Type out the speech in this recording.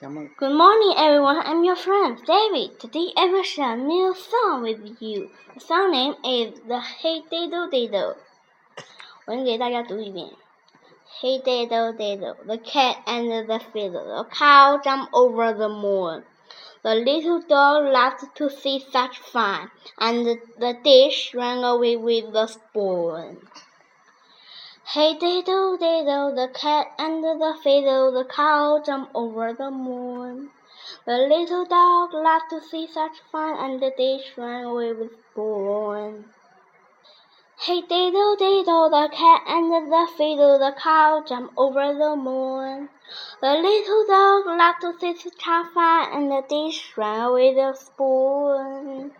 咱们 Good morning, everyone. I'm your friend David. Today I will share a new song with you. The song name is the Hey Diddle Diddle. 我先给大家读一遍。Hey diddle diddle, the cat and the fiddle, the cow jumped over the moon. The little dog laughed to see such fun, and the dish ran away with the spoon. Hey diddle diddle, the cat and the fiddle, the cow jumped over the moon. The little dog laughed to see such fun, and the dish ran away with spoon. Hey diddle diddle, the cat and the fiddle, the cow jumped over the moon. The little dog laughed to see such fun, and the dish ran away with spoon.